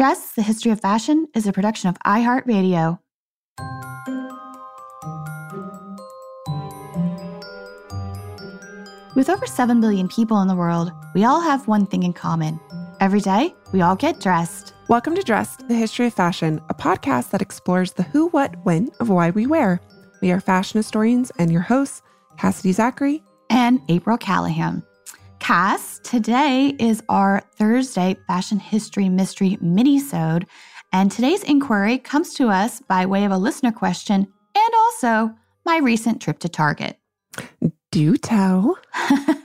Dress, The History of Fashion is a production of iHeartRadio. With over 7 billion people in the world, we all have one thing in common. Every day, we all get dressed. Welcome to Dressed, the History of Fashion, a podcast that explores the who, what, when of why we wear. We are fashion historians and your hosts, Cassidy Zachary and April Callahan. Cass, today is our Thursday Fashion History Mystery mini-sode, and today's inquiry comes to us by way of a listener question and also my recent trip to Target. Do tell.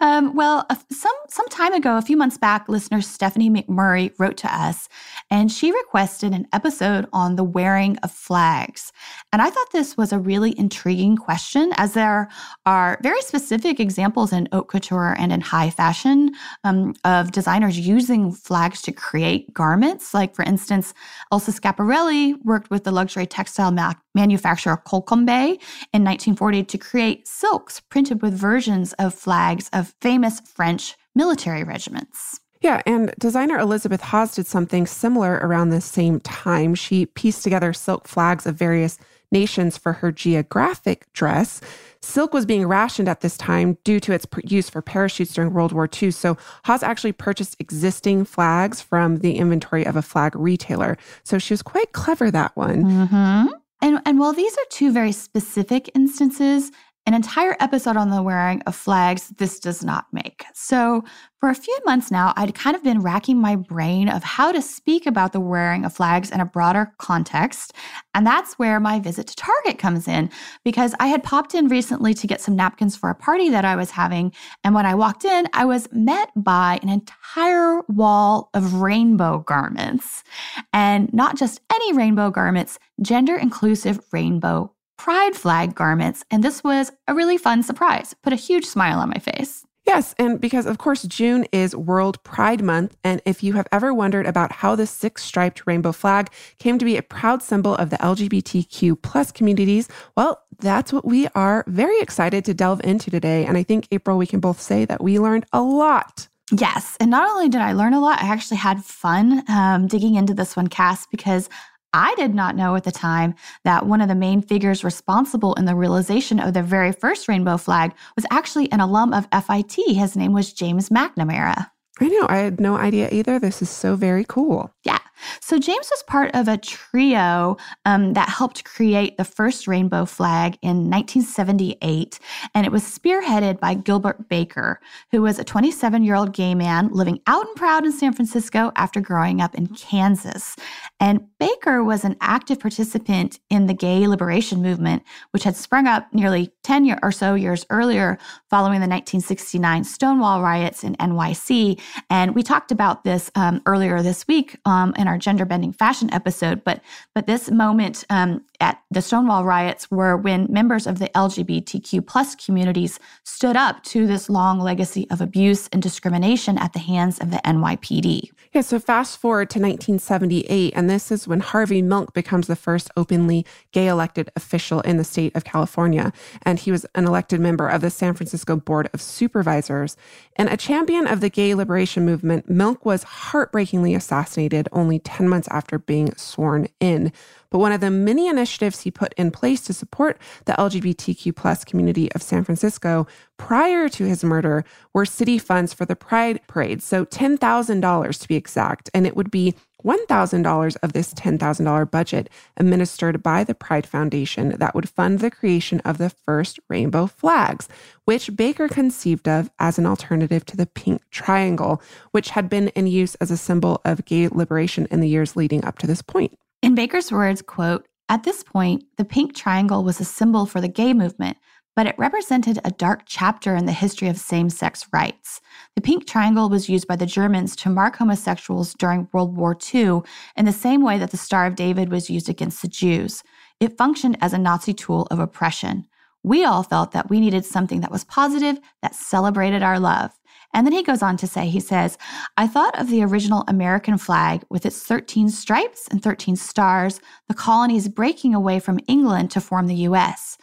um, well, some some time ago, a few months back, listener Stephanie McMurray wrote to us, and she requested an episode on the wearing of flags. And I thought this was a really intriguing question, as there are very specific examples in haute couture and in high fashion um, of designers using flags to create garments. Like, for instance, Elsa Schiaparelli worked with the luxury textile ma- manufacturer Colcombet in 1940 to create silks printed with versions of flags of famous French military regiments. Yeah, and designer Elizabeth Haas did something similar around the same time. She pieced together silk flags of various nations for her geographic dress. Silk was being rationed at this time due to its use for parachutes during World War II. So Haas actually purchased existing flags from the inventory of a flag retailer. So she was quite clever, that one. Mm-hmm. And, and while these are two very specific instances, an entire episode on the wearing of flags this does not make. So, for a few months now, I'd kind of been racking my brain of how to speak about the wearing of flags in a broader context. And that's where my visit to Target comes in, because I had popped in recently to get some napkins for a party that I was having. And when I walked in, I was met by an entire wall of rainbow garments. And not just any rainbow garments, gender inclusive rainbow pride flag garments, and this was a really fun surprise. Put a huge smile on my face. Yes, and because of course June is World Pride Month, and if you have ever wondered about how the six striped rainbow flag came to be a proud symbol of the LGBTQ plus communities, well, that's what we are very excited to delve into today. And I think, April, we can both say that we learned a lot. Yes. And not only did I learn a lot, I actually had fun um, digging into this one, Cass, because I did not know at the time that one of the main figures responsible in the realization of the very first rainbow flag was actually an alum of FIT. His name was James McNamara. I know. I had no idea either. This is so very cool. Yeah. So James was part of a trio um, that helped create the first rainbow flag in 1978, and it was spearheaded by Gilbert Baker, who was a 27 year old gay man living out and proud in San Francisco after growing up in Kansas. And Baker was an active participant in the gay liberation movement, which had sprung up nearly 10 year or so years earlier following the 1969 Stonewall riots in NYC. And we talked about this um, earlier this week um, in our gender bending fashion episode, but but this moment um, at the Stonewall riots were when members of the LGBTQ plus communities stood up to this long legacy of abuse and discrimination at the hands of the NYPD. Yeah, so fast forward to 1978, and this is when Harvey Milk becomes the first openly gay elected official in the state of California. And he was an elected member of the San Francisco Board of Supervisors. And a champion of the gay liberation movement, Milk was heartbreakingly assassinated only 10 months after being sworn in. But one of the many initiatives he put in place to support the LGBTQ plus community of San Francisco prior to his murder were city funds for the Pride Parade. So $10,000 to be exact. And it would be $1,000 of this $10,000 budget administered by the Pride Foundation that would fund the creation of the first rainbow flags, which Baker conceived of as an alternative to the pink triangle, which had been in use as a symbol of gay liberation in the years leading up to this point. In Baker's words, quote, at this point, the pink triangle was a symbol for the gay movement, but it represented a dark chapter in the history of same sex rights. The pink triangle was used by the Germans to mark homosexuals during World War II in the same way that the Star of David was used against the Jews. It functioned as a Nazi tool of oppression. We all felt that we needed something that was positive, that celebrated our love. And then he goes on to say, he says, I thought of the original American flag with its 13 stripes and 13 stars, the colonies breaking away from England to form the US.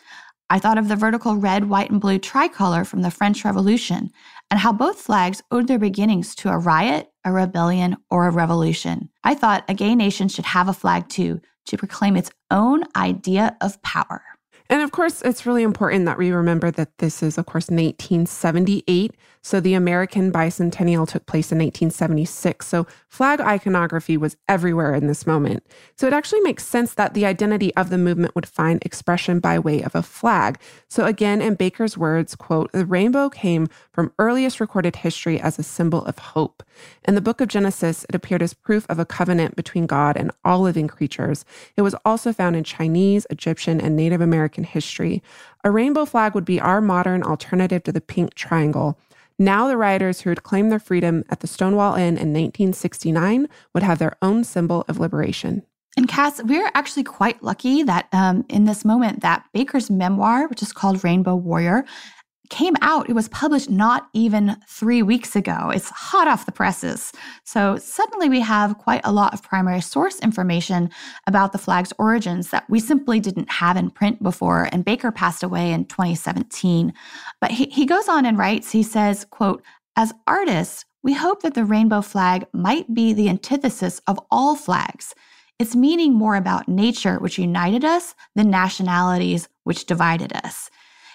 I thought of the vertical red, white, and blue tricolor from the French Revolution. and how both flags owed their beginnings to a riot, a rebellion, or a revolution. I thought a gay nation should have a flag too, to proclaim its own idea of power. And of course, it's really important that we remember that this is, of course, 1978. So the American bicentennial took place in 1976. So flag iconography was everywhere in this moment. So it actually makes sense that the identity of the movement would find expression by way of a flag. So again, in Baker's words, quote, the rainbow came from earliest recorded history as a symbol of hope. In the book of Genesis, it appeared as proof of a covenant between God and all living creatures. It was also found in Chinese, Egyptian, and Native American history. A rainbow flag would be our modern alternative to the pink triangle. Now, the rioters who had claimed their freedom at the Stonewall Inn in 1969 would have their own symbol of liberation. And Cass, we're actually quite lucky that um, in this moment that Baker's memoir, which is called Rainbow Warrior, came out. It was published not even three weeks ago. It's hot off the presses. So suddenly we have quite a lot of primary source information about the flag's origins that we simply didn't have in print before. And Baker passed away in 2017. But he, he goes on and writes, he says, quote, as artists, we hope that the rainbow flag might be the antithesis of all flags. Its meaning more about nature, which united us, than nationalities, which divided us.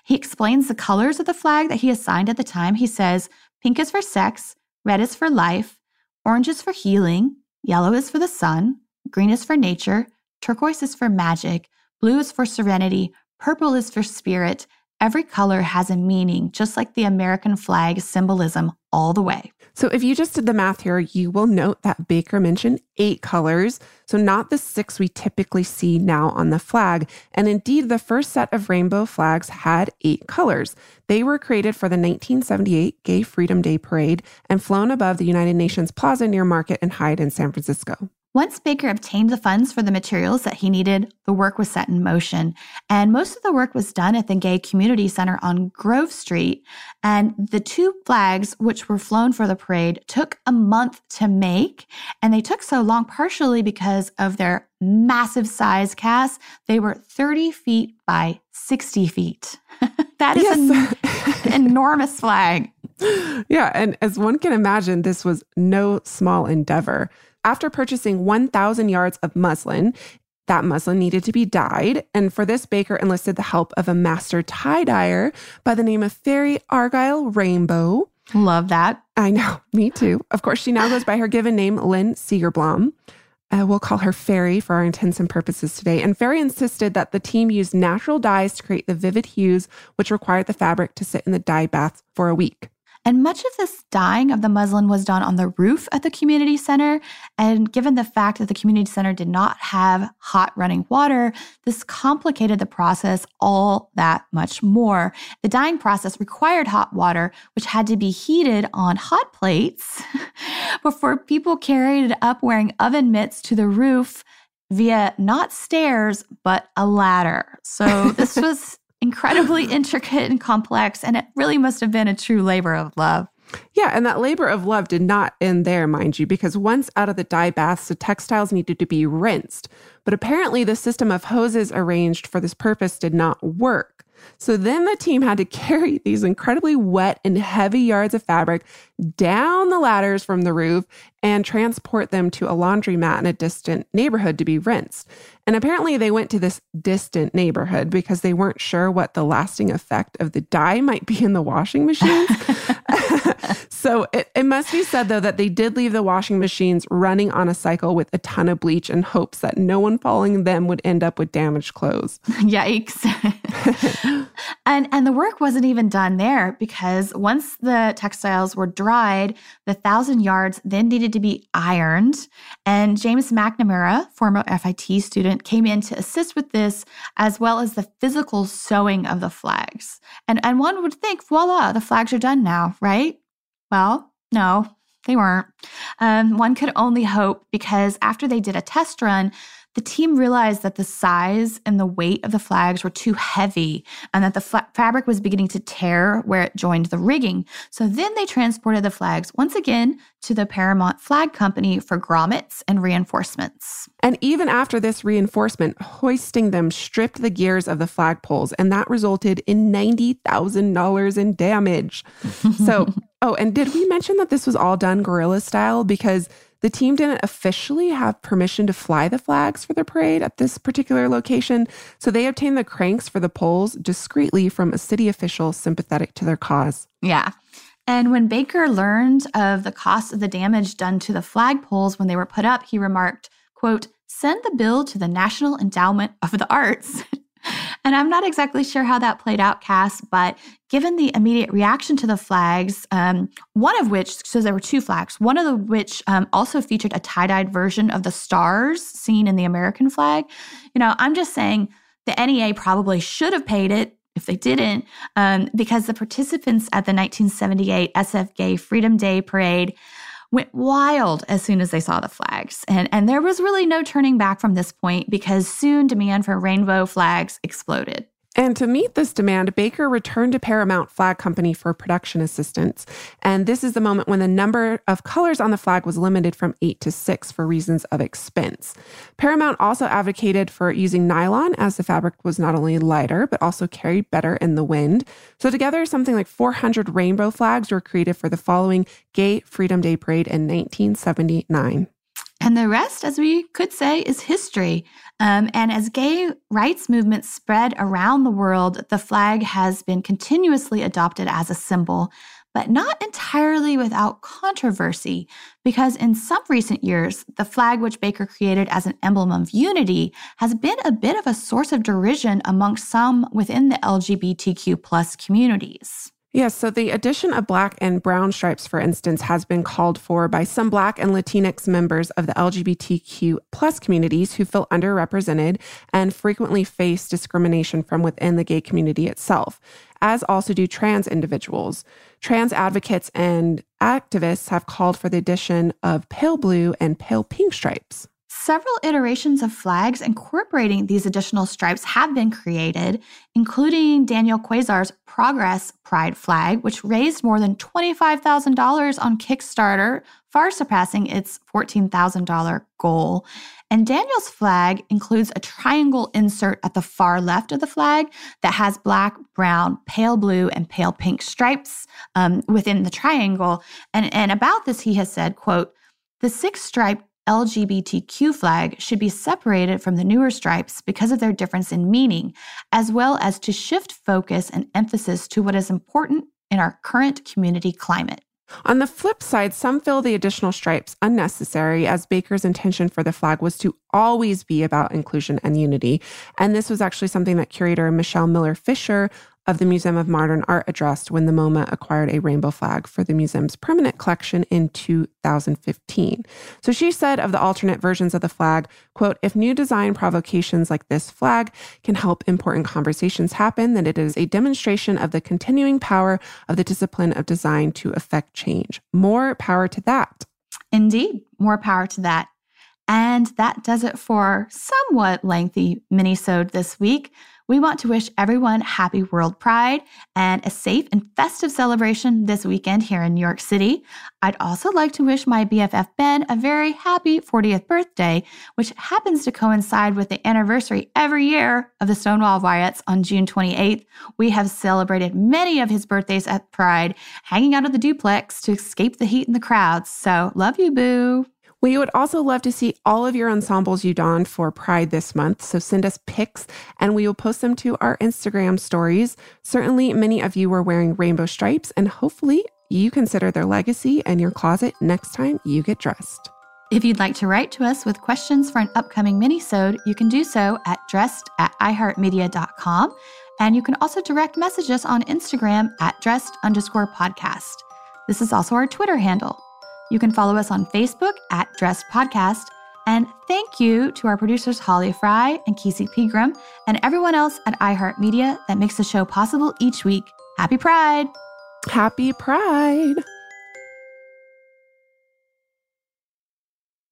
He explains the colors of the flag that he assigned at the time. He says pink is for sex, red is for life, orange is for healing, yellow is for the sun, green is for nature, turquoise is for magic, blue is for serenity, purple is for spirit. Every color has a meaning, just like the American flag symbolism all the way. So if you just did the math here, you will note that Baker mentioned eight colors. So not the six we typically see now on the flag. And indeed, the first set of rainbow flags had eight colors. They were created for the 1978 Gay Freedom Day Parade and flown above the United Nations Plaza near Market and Hyde in San Francisco. Once Baker obtained the funds for the materials that he needed, the work was set in motion. And most of the work was done at the Gay Community Center on Grove Street. And the two flags, which were flown for the parade, took a month to make. And they took so long partially because of their massive size cast. They were 30 feet by 60 feet. that is yes. an enormous flag. Yeah. And as one can imagine, this was no small endeavor. After purchasing 1,000 yards of muslin, that muslin needed to be dyed, and for this, Baker enlisted the help of a master tie dyer by the name of Faerie Argyle Rainbow. Love that. I know, me too. Of course, she now goes by her given name, Lynn Segerblom. Uh, we'll call her Fairy for our intents and purposes today. And Fairy insisted that the team use natural dyes to create the vivid hues, which required the fabric to sit in the dye bath for a week. And much of this dyeing of the muslin was done on the roof at the community center. And given the fact that the community center did not have hot running water, this complicated the process all that much more. The dyeing process required hot water, which had to be heated on hot plates before people carried it up wearing oven mitts to the roof via not stairs, but a ladder. So this was incredibly intricate and complex, and it really must have been a true labor of love. Yeah, and that labor of love did not end there, mind you, because once out of the dye baths, the textiles needed to be rinsed. But apparently, the system of hoses arranged for this purpose did not work. So then the team had to carry these incredibly wet and heavy yards of fabric down the ladders from the roof and transport them to a laundromat in a distant neighborhood to be rinsed. And apparently, they went to this distant neighborhood because they weren't sure what the lasting effect of the dye might be in the washing machines. so it, it must be said, though, that they did leave the washing machines running on a cycle with a ton of bleach in hopes that no one following them would end up with damaged clothes. Yikes. and, and the work wasn't even done there because once the textiles were dried, the thousand yards then needed to be ironed. And James McNamara, former FIT student, came in to assist with this, as well as the physical sewing of the flags. And, and one would think, voila, the flags are done now, right? Well, no, they weren't. Um, one could only hope because after they did a test run, the team realized that the size and the weight of the flags were too heavy and that the fa- fabric was beginning to tear where it joined the rigging. So then they transported the flags once again to the Paramount Flag Company for grommets and reinforcements. And even after this reinforcement, hoisting them stripped the gears of the flagpoles, and that resulted in $90,000 in damage. so Oh, and did we mention that this was all done guerrilla style? Because the team didn't officially have permission to fly the flags for the parade at this particular location, so they obtained the cranks for the poles discreetly from a city official sympathetic to their cause. Yeah. And when Baker learned of the cost of the damage done to the flagpoles when they were put up, he remarked, quote, send the bill to the National Endowment of the Arts. And I'm not exactly sure how that played out, Cass, but given the immediate reaction to the flags, um, one of which, so there were two flags, one of the which um, also featured a tie dyed version of the stars seen in the American flag. You know, I'm just saying the NEA probably should have paid it if they didn't, um, because the participants at the 1978 SF Gay Freedom Day parade went wild as soon as they saw the flags. And, and there was really no turning back from this point because soon demand for rainbow flags exploded. And to meet this demand, Baker returned to Paramount Flag Company for production assistance. And this is the moment when the number of colors on the flag was limited from eight to six for reasons of expense. Paramount also advocated for using nylon as the fabric was not only lighter, but also carried better in the wind. So, together, something like 400 rainbow flags were created for the following Gay Freedom Day Parade in 1979. And the rest, as we could say, is history. Um, and as gay rights movements spread around the world, the flag has been continuously adopted as a symbol, but not entirely without controversy, because in some recent years, the flag which Baker created as an emblem of unity has been a bit of a source of derision amongst some within the LGBTQ plus communities. Yes, so the addition of black and brown stripes, for instance, has been called for by some black and Latinx members of the LGBTQ plus communities who feel underrepresented and frequently face discrimination from within the gay community itself, as also do trans individuals. Trans advocates and activists have called for the addition of pale blue and pale pink stripes. Several iterations of flags incorporating these additional stripes have been created, including Daniel Quasar's Progress Pride flag, which raised more than $25,000 on Kickstarter, far surpassing its $14,000 goal. And Daniel's flag includes a triangle insert at the far left of the flag that has black, brown, pale blue, and pale pink stripes um, within the triangle. And, and about this, he has said, quote, the six stripe LGBTQ flag should be separated from the newer stripes because of their difference in meaning, as well as to shift focus and emphasis to what is important in our current community climate. On the flip side, some feel the additional stripes unnecessary, as Baker's intention for the flag was to always be about inclusion and unity. And this was actually something that curator Michelle Millar Fisher of the Museum of Modern Art addressed when the MoMA acquired a rainbow flag for the museum's permanent collection in 2015. So she said of the alternate versions of the flag, quote, if new design provocations like this flag can help important conversations happen, then it is a demonstration of the continuing power of the discipline of design to affect change. More power to that. Indeed, more power to that. And that does it for somewhat lengthy mini-sode this week. We want to wish everyone happy World Pride and a safe and festive celebration this weekend here in New York City. I'd also like to wish my BFF Ben a very happy 40th birthday, which happens to coincide with the anniversary every year of the Stonewall riots on June 28th. We have celebrated many of his birthdays at Pride, hanging out at the duplex to escape the heat and the crowds. So, love you, boo. We would also love to see all of your ensembles you donned for Pride this month. So send us pics and we will post them to our Instagram stories. Certainly, many of you were wearing rainbow stripes, and hopefully, you consider their legacy in your closet next time you get dressed. If you'd like to write to us with questions for an upcoming mini-sode, you can do so at dressed at iheartmedia.com. And you can also direct message us on Instagram at dressed underscore podcast. This is also our Twitter handle. You can follow us on Facebook at Dressed Podcast. And thank you to our producers Holly Fry and Casey Pegram and everyone else at iHeartMedia that makes the show possible each week. Happy Pride! Happy Pride!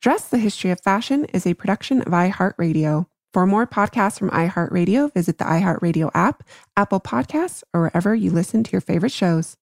Dress the History of Fashion is a production of iHeartRadio. For more podcasts from iHeartRadio, visit the iHeartRadio app, Apple Podcasts, or wherever you listen to your favorite shows.